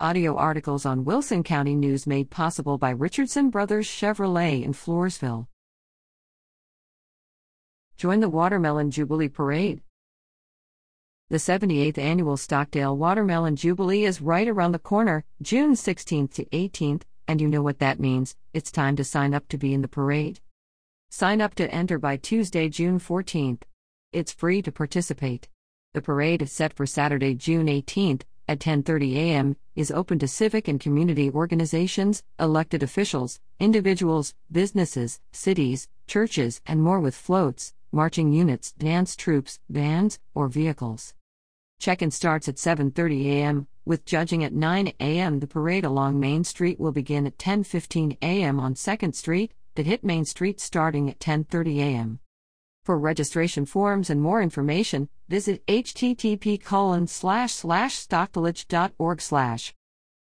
Audio articles on Wilson County News made possible by Richardson Brothers Chevrolet in Floresville. Join the Watermelon Jubilee Parade. The 78th annual Stockdale Watermelon Jubilee is right around the corner, June 16th to 18th, and you know what that means it's time to sign up to be in the parade. Sign up to enter by Tuesday, June 14th. It's free to participate. The parade is set for Saturday, June 18th at 10:30 a.m. is open to civic and community organizations, elected officials, individuals, businesses, cities, churches, and more with floats, marching units, dance troupes, bands, or vehicles. Check-in starts at 7:30 a.m. with judging at 9 a.m. The parade along Main Street will begin at 10:15 a.m. on 2nd Street to hit Main Street starting at 10:30 a.m. For registration forms and more information, visit http colon slash slash stockvillage.org slash.